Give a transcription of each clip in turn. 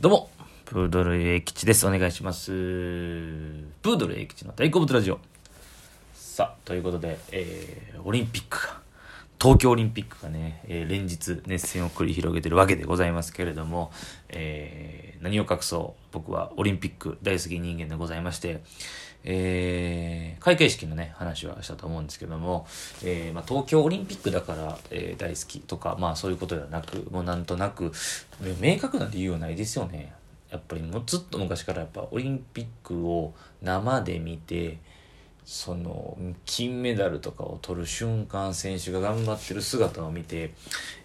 どうも、プードル英吉です。お願いします。プードル英吉の大好物ラジオ。さあ、ということで、えー、オリンピックが、東京オリンピックがね、えー連日熱戦を繰り広げてるわけでございますけれども、えー何を隠そう、僕はオリンピック大好き人間でございまして、えー開会式のね、話はしたと思うんですけども、えーまあ、東京オリンピックだから、えー大好きとか、まあそういうことではなく、もうなんとなく、明確な理由はないですよね。やっぱりもうずっと昔からやっぱオリンピックを生で見て、その金メダルとかを取る瞬間選手が頑張ってる姿を見て、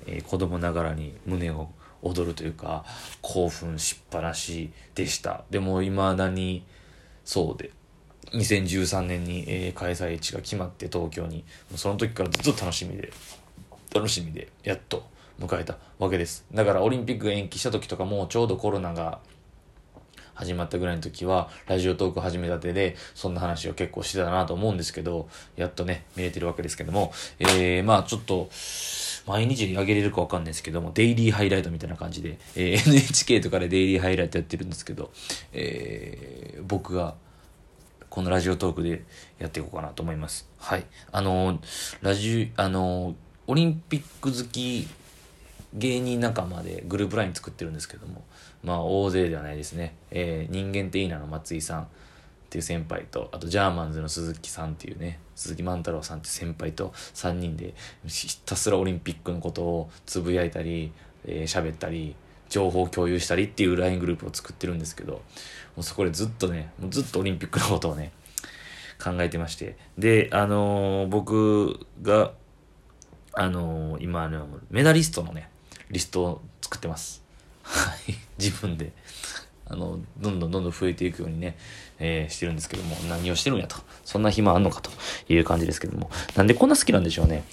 えー子供ながらに胸を躍るというか興奮しっぱなしでしたでもいまだにそうで2013年に、えー開催地が決まって東京に。その時からずっと楽しみで楽しみでやっと迎えたわけです。だからオリンピックが延期した時とかもちょうどコロナが始まったぐらいの時はラジオトーク始めたてでそんな話を結構してたなと思うんですけどやっとね見れてるわけですけども。えー、まあちょっと毎日上げれるかわかんないですけどもデイリーハイライトみたいな感じで、えー NHK とかでデイリーハイライトやってるんですけど、えー僕がこのラジオトークでやっていこうかなと思います。はい。あのラジオ、あのオリンピック好き芸人仲間でグループライン作ってるんですけども、まあ大勢ではないですね。えー人間っていいなの松井さんっていう先輩と、あとジャーマンズの鈴木さんっていうね、鈴木万太郎さんっていう先輩と3人でひたすらオリンピックのことをつぶやいたり、えー喋ったり、情報を共有したりっていう LINE グループを作ってるんですけど、もうそこでずっとね、もうずっとオリンピックのことをね、考えてまして。で、あのー僕が、あのー今あの、メダリストのね、リストを作ってます。はい。自分で。あの、どんどんどんどん増えていくようにね、えーしてるんですけども、何をしてるんやと。そんな暇あんのかという感じですけども。なんでこんな好きなんでしょうね。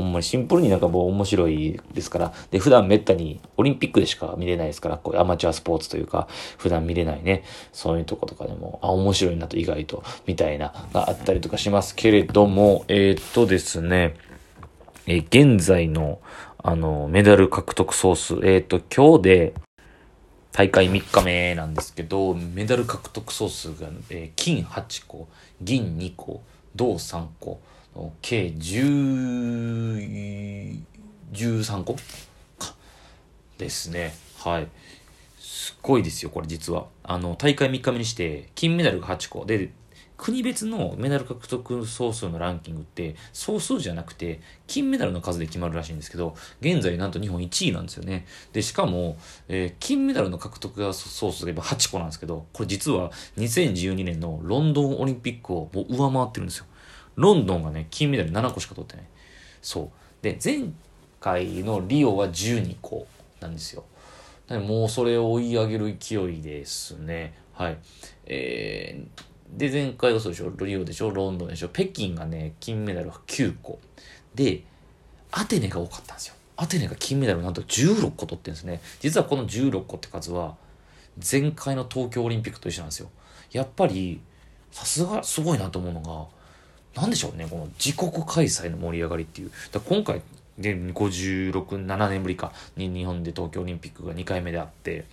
ほんまにシンプルになんかもう面白いですから。で、普段めったにオリンピックでしか見れないですから、こうアマチュアスポーツというか、普段見れないね、そういうとことかでも、あ、面白いなと意外と、みたいな、があったりとかしますけれども、えーっとですね、えー現在の、あの、メダル獲得総数、えーっと、今日で、大会3日目なんですけど、メダル獲得総数が、えー金8個、銀2個、銅3個、計10 13個？か。ですね。はい。すごいですよ、これ実は。あの、大会3日目にして、金メダルが8個。で、国別のメダル獲得総数のランキングって、総数じゃなくて、金メダルの数で決まるらしいんですけど、現在なんと日本1位なんですよね。で、しかも、えー金メダルの獲得が総数が今8個なんですけど、これ実は2012年のロンドンオリンピックをもう上回ってるんですよ。ロンドンがね、金メダル7個しか取ってない。そう。で、前回のリオは12個なんですよ。もうそれを追い上げる勢いですね。はい。えー、で、前回がそうでしょリオでしょロンドンでしょ北京がね、金メダルは9個。で、アテネが多かったんですよ。アテネが金メダルなんと16個取ってるんですね。実はこの16個って数は、前回の東京オリンピックと一緒なんですよ。やっぱり、さすがすごいなと思うのが、なんでしょうね、この自国開催の盛り上がりっていう。だ今回で56、7年ぶりかに日本で東京オリンピックが2回目であって、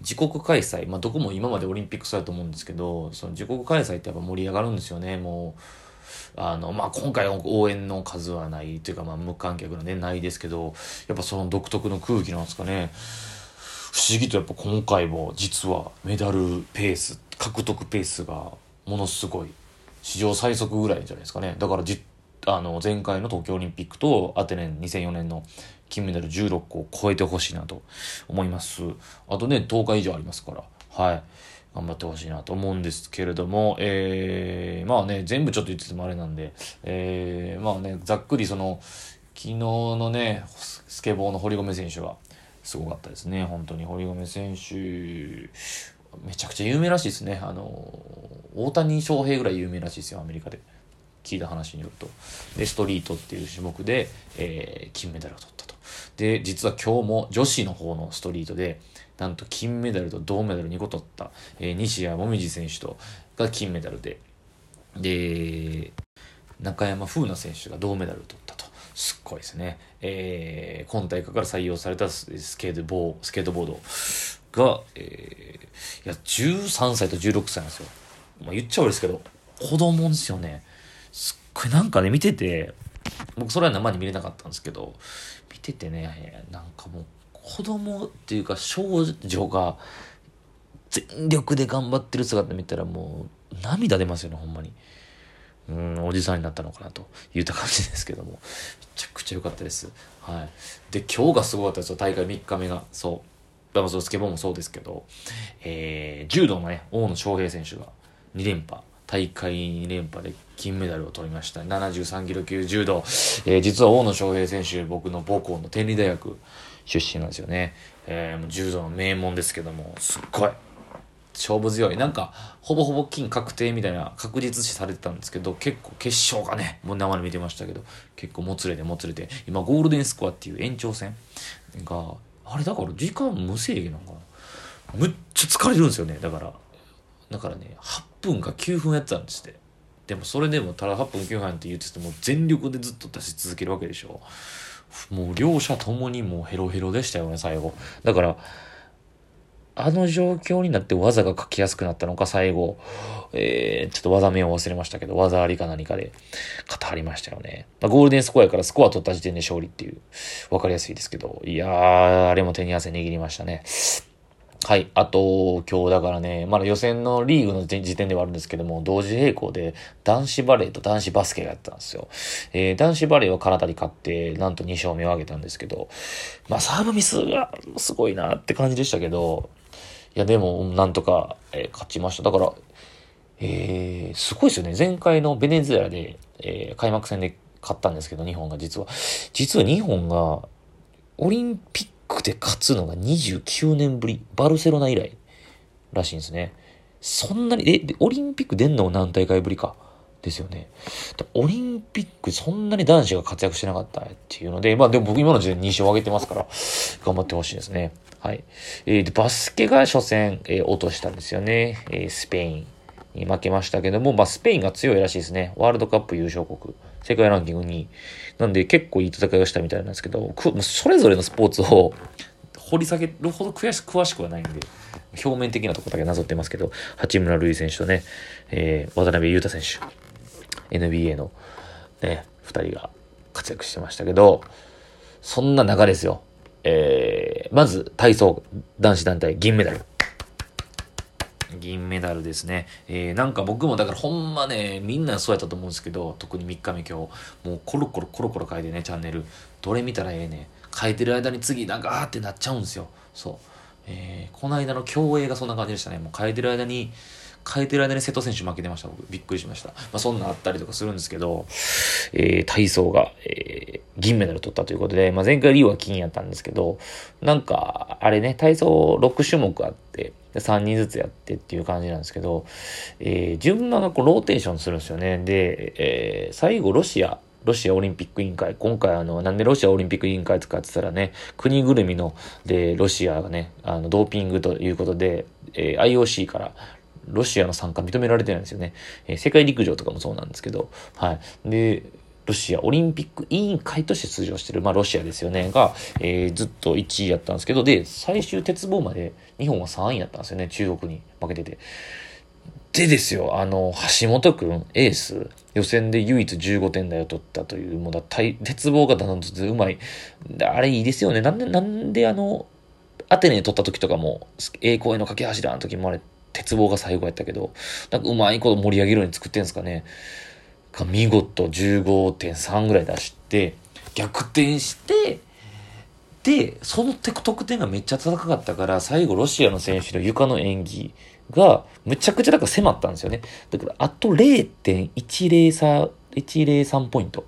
自国開催、まあどこも今までオリンピックそうやと思うんですけど、その自国開催ってやっぱ盛り上がるんですよね、もう。あの、まあ今回は応援の数はないというか、まあ無観客のね、ないですけど、やっぱその独特の空気なんですかね。不思議とやっぱ今回も実はメダルペース獲得ペースがものすごい史上最速ぐらいじゃないですかね。だからじあの前回の東京オリンピックとアテネ2004年の金メダル16個を超えてほしいなと思います。あとね10日以上ありますから。はい。頑張ってほしいなと思うんですけれども、えー、まあね全部ちょっと言っててもあれなんで、えー、まあねざっくりその昨日のねスケボーの堀米選手がすごかったですね。本当に堀米選手めちゃくちゃ有名らしいですね。あの大谷翔平ぐらい有名らしいですよアメリカで。聞いた話によると。でストリートっていう種目で、えー金メダルを取ったと。で実は今日も女子の方のストリートでなんと金メダルと銅メダル2個取った、えー西矢椛選手とが金メダルで。で中山楓奈選手が銅メダルを取ったと。すっごいですね。えー今大会から採用されたスケートボースケートボード。が、えー、いや、13歳と16歳なんですよ。まあ、言っちゃ悪いですけど、子供ですよね。すっごいなんかね、見てて、僕それは生に見れなかったんですけど、見ててね、なんかもう、子供っていうか少女が全力で頑張ってる姿見たらもう涙出ますよね、ほんまに。うん、おじさんになったのかなと言った感じですけども。めちゃくちゃ良かったです。はい。で、今日がすごかったですよ、大会3日目が。そう。だからスケボーもそうですけど、えー、柔道のね、大野翔平選手が2連覇。大会2連覇で金メダルを取りました。73キロ級柔道。えー、実は大野翔平選手、僕の母校の天理大学出身なんですよね。えー、もう柔道の名門ですけども、すっごい。勝負強い。なんか、ほぼほぼ金確定みたいな確実視されてたんですけど、結構決勝がね、もう生で見てましたけど、結構もつれてもつれて、今ゴールデンスコアっていう延長戦が、あれだから時間無制限なのかなむっちゃ疲れるんですよね。だから、だからね、8分か9分やってたんですって。でもそれでもただ8分9分って言ってても全力でずっと出し続けるわけでしょ。もう両者ともにもうヘロヘロでしたよね、最後。だから、あの状況になって技が書きやすくなったのか、最後、えー、ちょっと技名を忘れましたけど、技ありか何かで語りましたよね。まあ、ゴールデンスコアやからスコア取った時点で勝利っていう、わかりやすいですけど、いやー、あれも手に汗握りましたね。はい。あと、今日だからね、まだ予選のリーグの時点ではあるんですけども、同時並行で男子バレーと男子バスケがやったんですよ。えー、男子バレーは体に勝って、なんと2勝目を挙げたんですけど、まあサーブミスがすごいなって感じでしたけど、いやでも、なんとか、えー、勝ちました。だから、えー、すごいですよね。前回のベネズエラで、えー、開幕戦で勝ったんですけど、日本が実は。実は日本が、オリンピックで勝つのが29年ぶり。バルセロナ以来らしいんですね。そんなに、え、オリンピック出んのも何大会ぶりか。ですよね。オリンピックそんなに男子が活躍してなかったっていうので、まあでも僕今の時点で2勝上げてますから、頑張ってほしいですね。はい。えー、で、バスケが初戦、えー、落としたんですよね。えー、スペインに負けましたけども、まあスペインが強いらしいですね。ワールドカップ優勝国。世界ランキング2位。なんで結構いい戦いをしたみたいなんですけど、それぞれのスポーツを掘り下げるほど詳し詳しくはないんで、表面的なところだけなぞってますけど、八村塁選手とね、えー、渡辺裕太選手、NBA のね、二人が活躍してましたけど、そんな中ですよ。えー、まず体操男子団体銀メダル。銀メダルですね。えー、なんか僕もだからほんまね、みんなそうやったと思うんですけど、特に3日目今日、もうコロコロコロコロ変えてね、チャンネル。どれ見たらええねん変えてる間に次なんかあーってなっちゃうんですよ。そう。えー、この間の競泳がそんな感じでしたね。もう変えてる間に、変えてる間に瀬戸選手負けてました。僕、びっくりしました。まあ、そんなあったりとかするんですけど、えー、体操が、えー、銀メダル取ったということで、まあ、前回リオは金やったんですけど、なんか、あれね、体操6種目あって、で3人ずつやってっていう感じなんですけど、えー、順番がこうローテーションするんですよね。で、えー、最後ロシア、ロシアオリンピック委員会、今回あの、なんでロシアオリンピック委員会使ってたらね、国ぐるみの、で、ロシアがね、あの、ドーピングということで、えー、IOC からロシアの参加認められてないんですよね。えー、世界陸上とかもそうなんですけど、はい。で、ロシアオリンピック委員会として出場してる、まあロシアですよね、が、えー、ずっと1位やったんですけど、で、最終鉄棒まで日本は3位やったんですよね、中国に負けてて。でですよ、あの、橋本くん、エース、予選で唯一15点台を取ったという、もうだ、鉄棒がだんとうまい。あれいいですよね。なんで、なんであの、アテネで取った時とかも、栄光への架け橋だの時もあれ、鉄棒が最後やったけど、なんかうまいこと盛り上げるように作ってんすかね。見事15.3ぐらい出して、逆転して、で、その得点がめっちゃ高かったから、最後ロシアの選手の床の演技が、むちゃくちゃだから迫ったんですよね。だから、あと0.103、103ポイント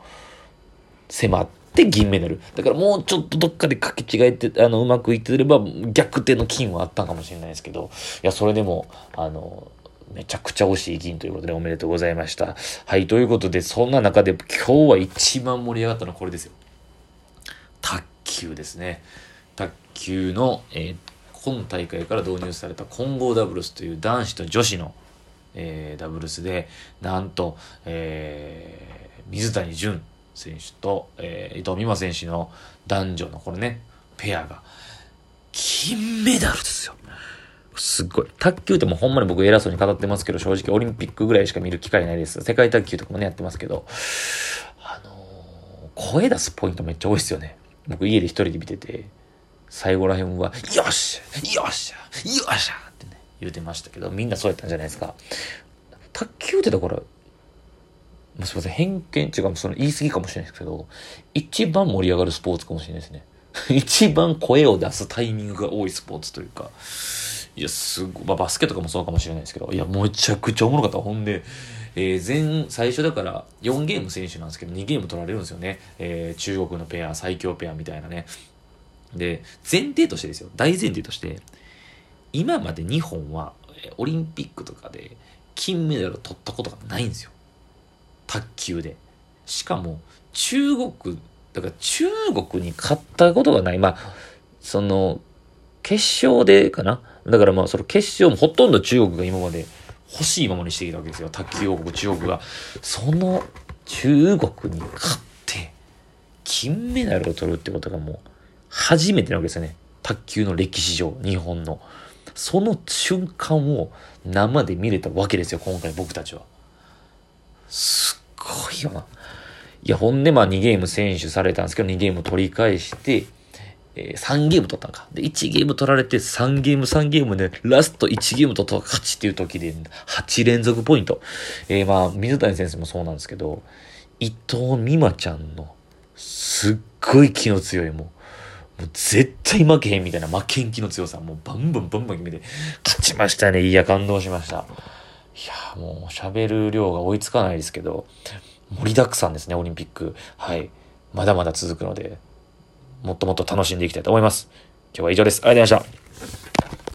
迫って銀メダル。だからもうちょっとどっかで書き違えて、あの、うまくいってれば逆転の金はあったかもしれないですけど、いや、それでも、あの、めちゃくちゃ惜しい銀ということでおめでとうございました。はい、ということで、そんな中で今日は一番盛り上がったのはこれですよ。卓球ですね。卓球の、えー、今大会から導入された混合ダブルスという男子と女子の、えー、ダブルスで、なんと、えー、水谷隼選手と、えー、伊藤美誠選手の男女のこれね、ペアが、金メダルですよ。すっごい。卓球ってもうほんまに僕偉そうに語ってますけど、正直オリンピックぐらいしか見る機会ないです。世界卓球とかもね、やってますけど、あのー、声出すポイントめっちゃ多いですよね。僕家で一人で見てて、最後らへんは、よっしゃよっしゃよっしゃってね、言うてましたけど、みんなそうやったんじゃないですか。卓球ってだから、まあ、すいません、偏見違う、その言い過ぎかもしれないですけど、一番盛り上がるスポーツかもしれないですね。一番声を出すタイミングが多いスポーツというか、いや、すごい、まあ、バスケとかもそうかもしれないですけど、いや、めちゃくちゃおもろかった。ほんで、えー、前、最初だから4ゲーム選手なんですけど、2ゲーム取られるんですよね。えー、中国のペア、最強ペアみたいなね。で、前提としてですよ。大前提として、今まで日本は、オリンピックとかで金メダルを取ったことがないんですよ。卓球で。しかも、中国、だから中国に勝ったことがない。まあ、その、決勝でかなだからまあ、その決勝もほとんど中国が今まで欲しいままにしてきたわけですよ。卓球王国、中国が。その中国に勝って、金メダルを取るってことがもう、初めてなわけですよね。卓球の歴史上、日本の。その瞬間を生で見れたわけですよ、今回僕たちは。すっごいよな。いや、ほんでまあ2ゲーム選手されたんですけど、2ゲーム取り返して、えー、3ゲーム取ったんか。で、1ゲーム取られて、3ゲーム、3ゲームで、ラスト1ゲーム取ったら勝ちっていう時で、8連続ポイント。えー、まあ、水谷先生もそうなんですけど、伊藤美誠ちゃんの、すっごい気の強いもう、もう絶対負けへんみたいな負けん気の強さ、もうバンバンバンバン決めて、勝ちましたね。いや、感動しました。いや、もう喋る量が追いつかないですけど、盛りだくさんですね、オリンピック。はい。まだまだ続くので、もっともっと楽しんでいきたいと思います。今日は以上です。ありがとうございました。